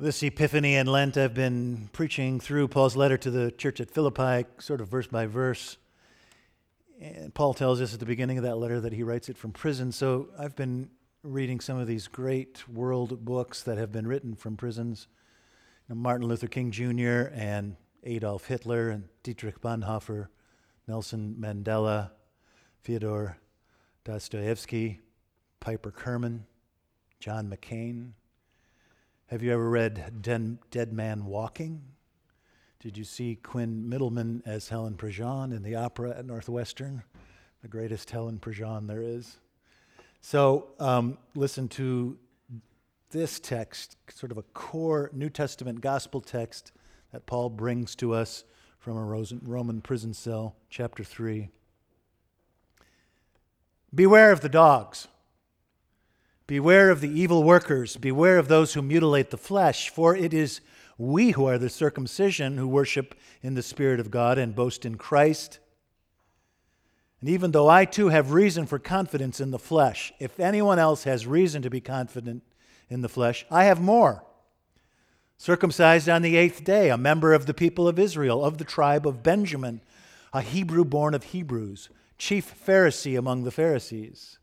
This Epiphany and Lent, I've been preaching through Paul's letter to the church at Philippi, sort of verse by verse. And Paul tells us at the beginning of that letter that he writes it from prison. So I've been reading some of these great world books that have been written from prisons you know, Martin Luther King Jr. and Adolf Hitler and Dietrich Bonhoeffer, Nelson Mandela, Fyodor Dostoevsky, Piper Kerman, John McCain. Have you ever read Den- Dead Man Walking? Did you see Quinn Middleman as Helen Prejean in the opera at Northwestern? The greatest Helen Prejean there is. So um, listen to this text, sort of a core New Testament gospel text that Paul brings to us from a Roman prison cell, chapter 3. Beware of the dogs. Beware of the evil workers. Beware of those who mutilate the flesh, for it is we who are the circumcision who worship in the Spirit of God and boast in Christ. And even though I too have reason for confidence in the flesh, if anyone else has reason to be confident in the flesh, I have more. Circumcised on the eighth day, a member of the people of Israel, of the tribe of Benjamin, a Hebrew born of Hebrews, chief Pharisee among the Pharisees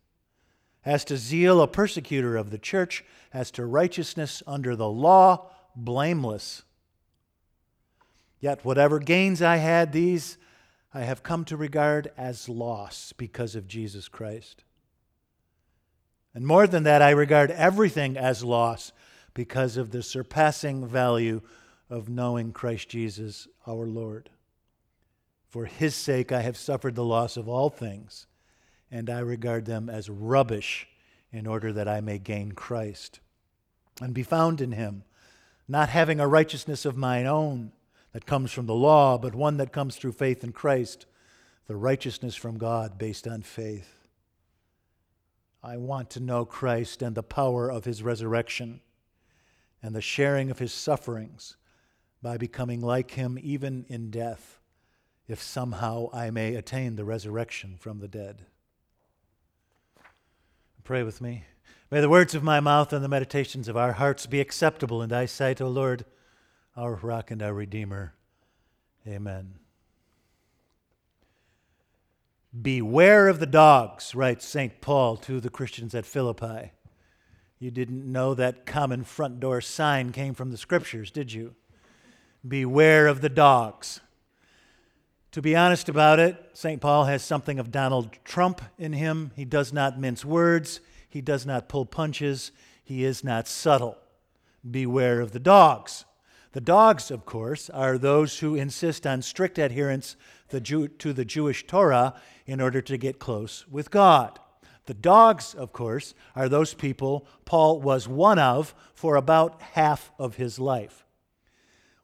as to zeal, a persecutor of the church, as to righteousness under the law, blameless. Yet whatever gains I had, these I have come to regard as loss because of Jesus Christ. And more than that, I regard everything as loss because of the surpassing value of knowing Christ Jesus our Lord. For his sake, I have suffered the loss of all things and I regard them as rubbish in order that I may gain Christ and be found in him, not having a righteousness of mine own that comes from the law, but one that comes through faith in Christ, the righteousness from God based on faith. I want to know Christ and the power of his resurrection and the sharing of his sufferings by becoming like him even in death, if somehow I may attain the resurrection from the dead. Pray with me. May the words of my mouth and the meditations of our hearts be acceptable in thy sight, O Lord, our rock and our redeemer. Amen. Beware of the dogs, writes St. Paul to the Christians at Philippi. You didn't know that common front door sign came from the scriptures, did you? Beware of the dogs. To be honest about it, St. Paul has something of Donald Trump in him. He does not mince words, he does not pull punches, he is not subtle. Beware of the dogs. The dogs, of course, are those who insist on strict adherence to the Jewish Torah in order to get close with God. The dogs, of course, are those people Paul was one of for about half of his life.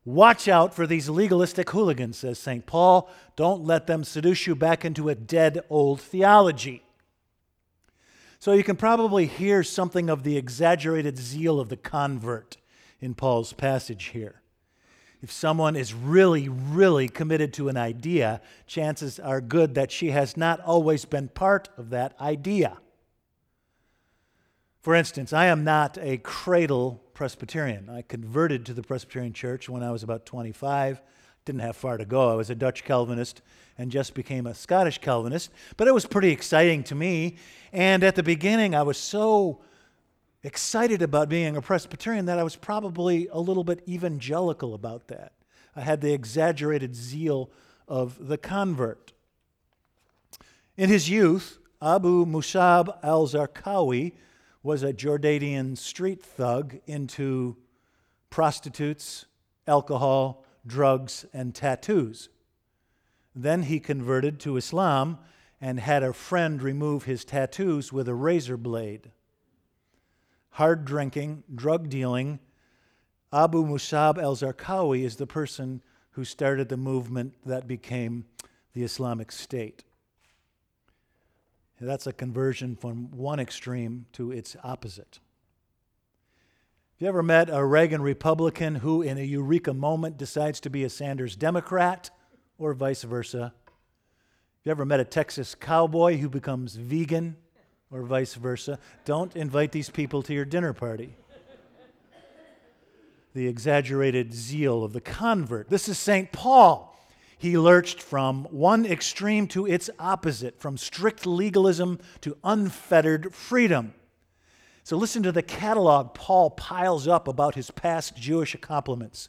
Watch out for these legalistic hooligans, says St. Paul. Don't let them seduce you back into a dead old theology. So you can probably hear something of the exaggerated zeal of the convert in Paul's passage here. If someone is really, really committed to an idea, chances are good that she has not always been part of that idea. For instance, I am not a cradle Presbyterian. I converted to the Presbyterian Church when I was about 25. Didn't have far to go. I was a Dutch Calvinist and just became a Scottish Calvinist. But it was pretty exciting to me. And at the beginning, I was so excited about being a Presbyterian that I was probably a little bit evangelical about that. I had the exaggerated zeal of the convert. In his youth, Abu Musab al Zarqawi was a Jordanian street thug into prostitutes, alcohol, drugs, and tattoos. Then he converted to Islam and had a friend remove his tattoos with a razor blade. Hard drinking, drug dealing, Abu Musab al Zarqawi is the person who started the movement that became the Islamic State. That's a conversion from one extreme to its opposite. Have you ever met a Reagan Republican who, in a eureka moment, decides to be a Sanders Democrat, or vice versa? Have you ever met a Texas cowboy who becomes vegan, or vice versa? Don't invite these people to your dinner party. the exaggerated zeal of the convert. This is St. Paul. He lurched from one extreme to its opposite, from strict legalism to unfettered freedom. So listen to the catalog Paul piles up about his past Jewish accomplishments.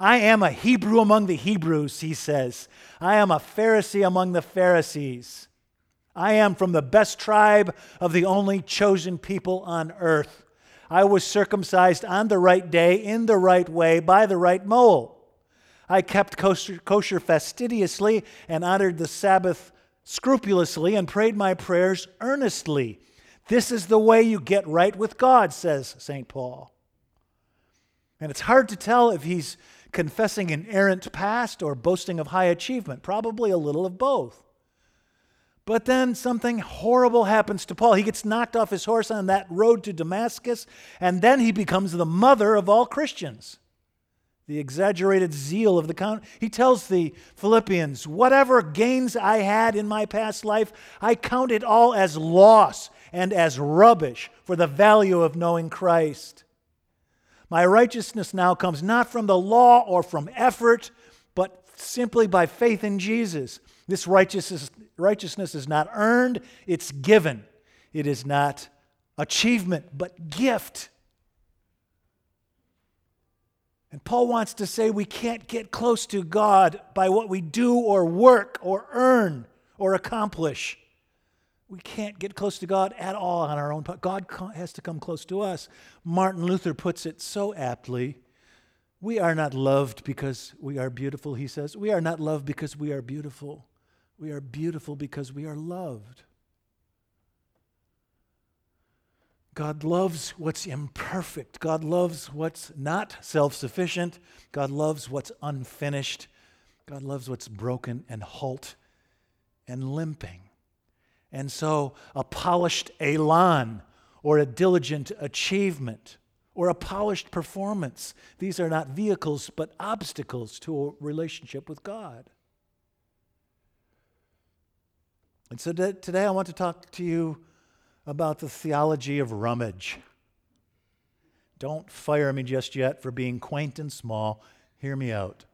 I am a Hebrew among the Hebrews, he says. I am a Pharisee among the Pharisees. I am from the best tribe of the only chosen people on earth. I was circumcised on the right day, in the right way, by the right mohel. I kept kosher, kosher fastidiously and honored the Sabbath scrupulously and prayed my prayers earnestly. This is the way you get right with God, says St. Paul. And it's hard to tell if he's confessing an errant past or boasting of high achievement, probably a little of both. But then something horrible happens to Paul. He gets knocked off his horse on that road to Damascus, and then he becomes the mother of all Christians. The exaggerated zeal of the count. He tells the Philippians, Whatever gains I had in my past life, I count it all as loss and as rubbish for the value of knowing Christ. My righteousness now comes not from the law or from effort, but simply by faith in Jesus. This righteousness, righteousness is not earned, it's given. It is not achievement, but gift. And Paul wants to say we can't get close to God by what we do or work or earn or accomplish. We can't get close to God at all on our own. God has to come close to us. Martin Luther puts it so aptly. We are not loved because we are beautiful, he says. We are not loved because we are beautiful. We are beautiful because we are loved. God loves what's imperfect. God loves what's not self sufficient. God loves what's unfinished. God loves what's broken and halt and limping. And so, a polished elan or a diligent achievement or a polished performance, these are not vehicles but obstacles to a relationship with God. And so today I want to talk to you about the theology of rummage. Don't fire me just yet for being quaint and small. Hear me out.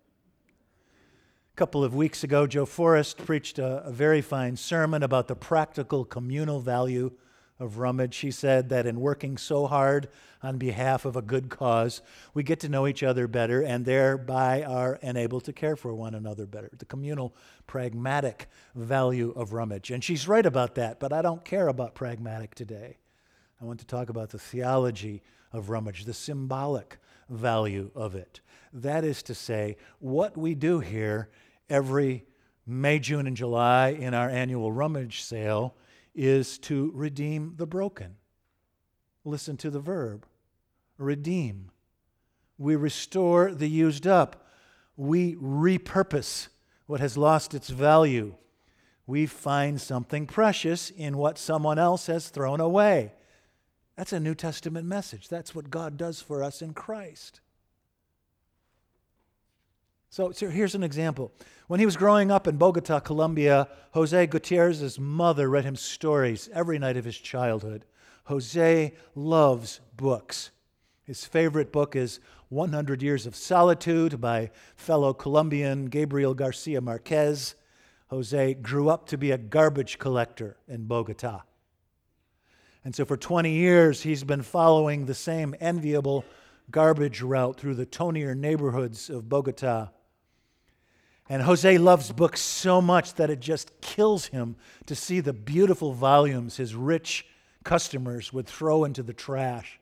A couple of weeks ago, Joe Forrest preached a, a very fine sermon about the practical communal value of Rummage, she said that in working so hard on behalf of a good cause, we get to know each other better and thereby are enabled to care for one another better. The communal, pragmatic value of Rummage. And she's right about that, but I don't care about pragmatic today. I want to talk about the theology of Rummage, the symbolic value of it. That is to say, what we do here every May, June, and July in our annual Rummage sale is to redeem the broken. Listen to the verb redeem. We restore the used up. We repurpose what has lost its value. We find something precious in what someone else has thrown away. That's a New Testament message. That's what God does for us in Christ. So, so, here's an example. When he was growing up in Bogota, Colombia, Jose Gutierrez's mother read him stories every night of his childhood. Jose loves books. His favorite book is 100 Years of Solitude by fellow Colombian Gabriel Garcia Marquez. Jose grew up to be a garbage collector in Bogota. And so for 20 years, he's been following the same enviable garbage route through the tonier neighborhoods of Bogota and Jose loves books so much that it just kills him to see the beautiful volumes his rich customers would throw into the trash.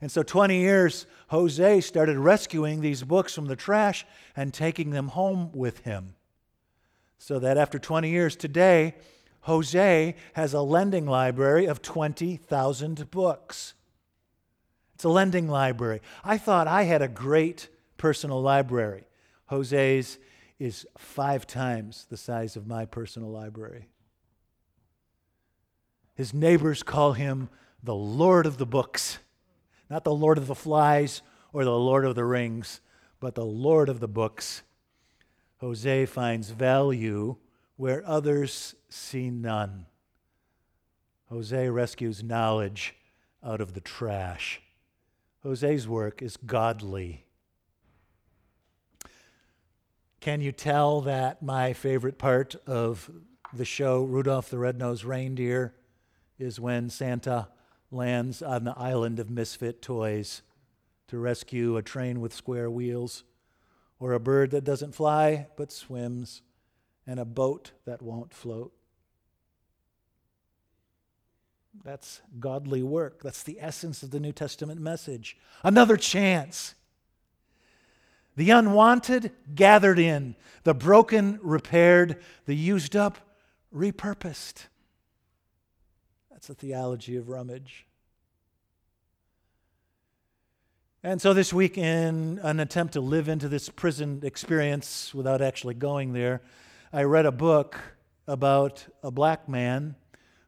And so, 20 years, Jose started rescuing these books from the trash and taking them home with him. So that after 20 years today, Jose has a lending library of 20,000 books. It's a lending library. I thought I had a great personal library. Jose's is five times the size of my personal library. His neighbors call him the Lord of the Books, not the Lord of the Flies or the Lord of the Rings, but the Lord of the Books. Jose finds value where others see none. Jose rescues knowledge out of the trash. Jose's work is godly. Can you tell that my favorite part of the show, Rudolph the Red-Nosed Reindeer, is when Santa lands on the island of misfit toys to rescue a train with square wheels, or a bird that doesn't fly but swims, and a boat that won't float. That's godly work. That's the essence of the New Testament message. Another chance. The unwanted gathered in, the broken repaired, the used up repurposed. That's the theology of rummage. And so this week, in an attempt to live into this prison experience without actually going there, I read a book about a black man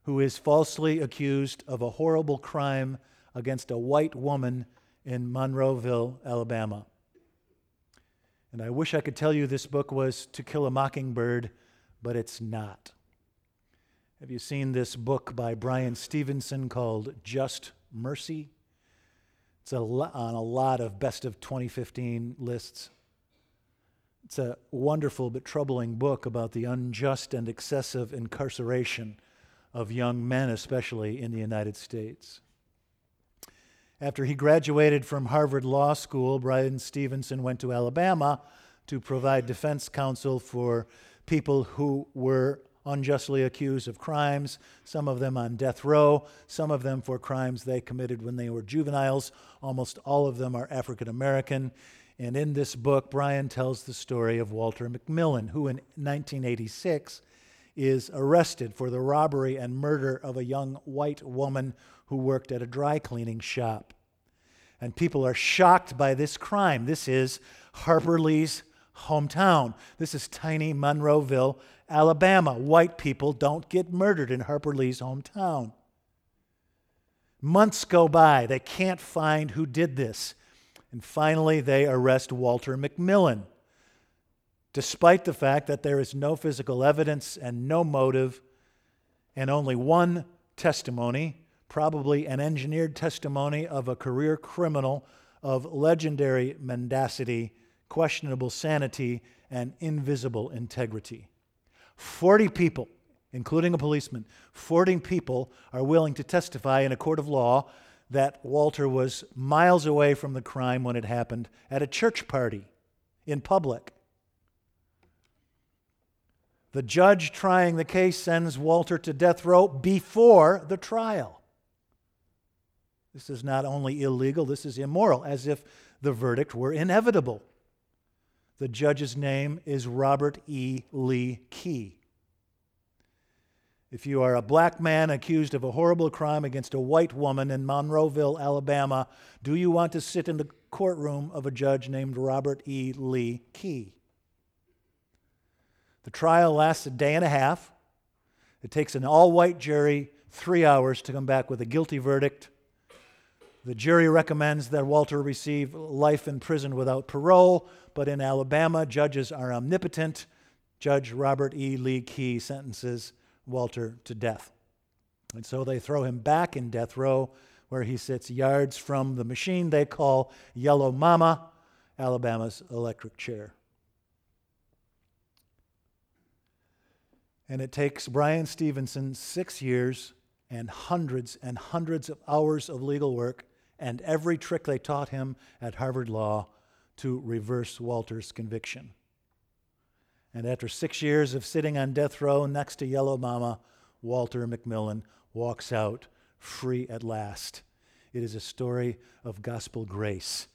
who is falsely accused of a horrible crime against a white woman in Monroeville, Alabama. And I wish I could tell you this book was To Kill a Mockingbird, but it's not. Have you seen this book by Bryan Stevenson called Just Mercy? It's a lo- on a lot of best of 2015 lists. It's a wonderful but troubling book about the unjust and excessive incarceration of young men, especially in the United States. After he graduated from Harvard Law School, Bryan Stevenson went to Alabama to provide defense counsel for people who were unjustly accused of crimes, some of them on death row, some of them for crimes they committed when they were juveniles. Almost all of them are African American. And in this book, Bryan tells the story of Walter McMillian, who in 1986 is arrested for the robbery and murder of a young white woman who worked at a dry cleaning shop. And people are shocked by this crime. This is Harper Lee's hometown. This is tiny Monroeville, Alabama. White people don't get murdered in Harper Lee's hometown. Months go by. They can't find who did this. And finally, they arrest Walter McMillian despite the fact that there is no physical evidence and no motive, and only one testimony, probably an engineered testimony of a career criminal of legendary mendacity, questionable sanity, and invisible integrity. 40 people, including a policeman, 40 people are willing to testify in a court of law that Walter was miles away from the crime when it happened at a church party in public. The judge trying the case sends Walter to death row before the trial. This is not only illegal, this is immoral, as if the verdict were inevitable. The judge's name is Robert E. Lee Key. If you are a black man accused of a horrible crime against a white woman in Monroeville, Alabama, do you want to sit in the courtroom of a judge named Robert E. Lee Key? The trial lasts a day and a half. It takes an all white jury three hours to come back with a guilty verdict. The jury recommends that Walter receive life in prison without parole, but in Alabama, judges are omnipotent. Judge Robert E. Lee Key sentences Walter to death. And so they throw him back in death row, where he sits yards from the machine they call Yellow Mama, Alabama's electric chair. And it takes Bryan Stevenson six years and hundreds and hundreds of hours of legal work and every trick they taught him at Harvard Law to reverse Walter's conviction. And after six years of sitting on death row next to Yellow Mama, Walter McMillian walks out free at last. It is a story of gospel grace.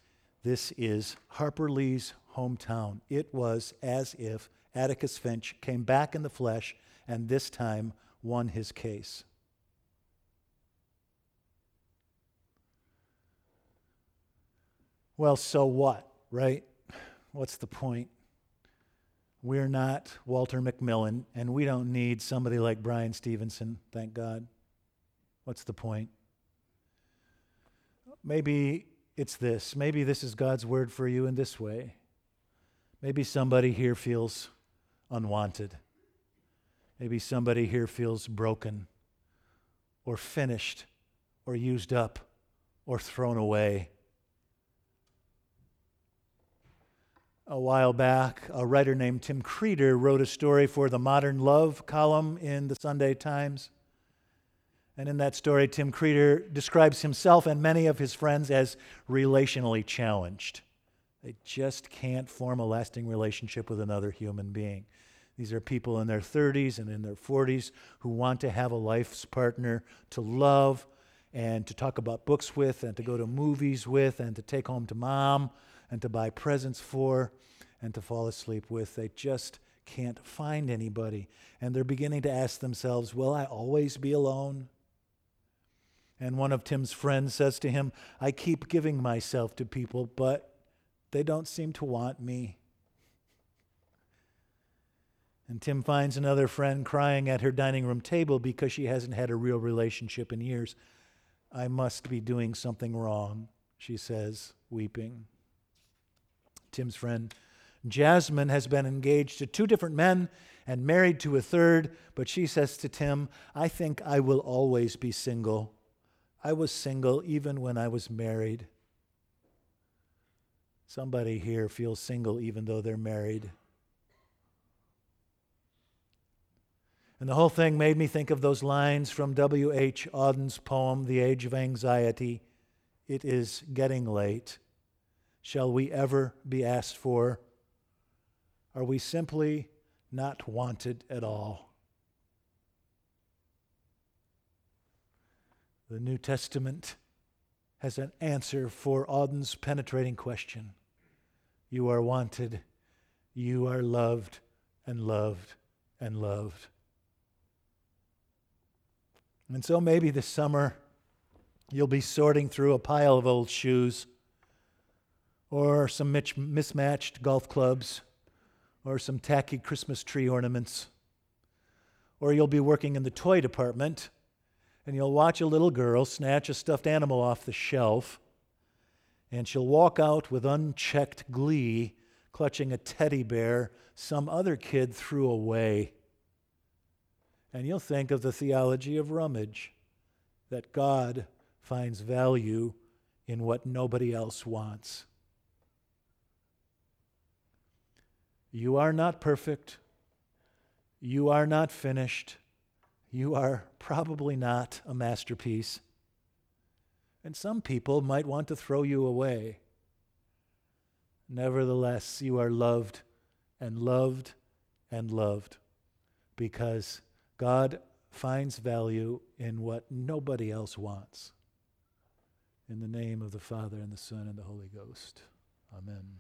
This is Harper Lee's hometown. It was as if Atticus Finch came back in the flesh and this time won his case. Well, so what, right? What's the point? We're not Walter McMillian, and we don't need somebody like Bryan Stevenson, thank God. What's the point? Maybe it's this. Maybe this is God's word for you in this way. Maybe somebody here feels unwanted. Maybe somebody here feels broken or finished or used up or thrown away. A while back, a writer named Tim Creeder wrote a story for the Modern Love column in the Sunday Times. And in that story, Tim Creeder describes himself and many of his friends as relationally challenged. They just can't form a lasting relationship with another human being. These are people in their 30s and in their 40s who want to have a life's partner to love and to talk about books with and to go to movies with and to take home to mom and to buy presents for and to fall asleep with. They just can't find anybody. And they're beginning to ask themselves, Will I always be alone? And one of Tim's friends says to him, I keep giving myself to people, but they don't seem to want me. And Tim finds another friend crying at her dining room table because she hasn't had a real relationship in years. I must be doing something wrong, she says, weeping. Tim's friend Jasmine has been engaged to two different men and married to a third, but she says to Tim, I think I will always be single. I was single even when I was married. Somebody here feels single even though they're married. And the whole thing made me think of those lines from W.H. Auden's poem, The Age of Anxiety. It is getting late. Shall we ever be asked for? Are we simply not wanted at all? The New Testament has an answer for Auden's penetrating question. You are wanted, you are loved, and loved, and loved. And so maybe this summer you'll be sorting through a pile of old shoes or some mismatched golf clubs or some tacky Christmas tree ornaments. Or you'll be working in the toy department and you'll watch a little girl snatch a stuffed animal off the shelf and she'll walk out with unchecked glee, clutching a teddy bear some other kid threw away. And you'll think of the theology of rummage that God finds value in what nobody else wants. You are not perfect. You are not finished. You are probably not a masterpiece. And some people might want to throw you away. Nevertheless, you are loved and loved and loved because God finds value in what nobody else wants. In the name of the Father, and the Son, and the Holy Ghost. Amen.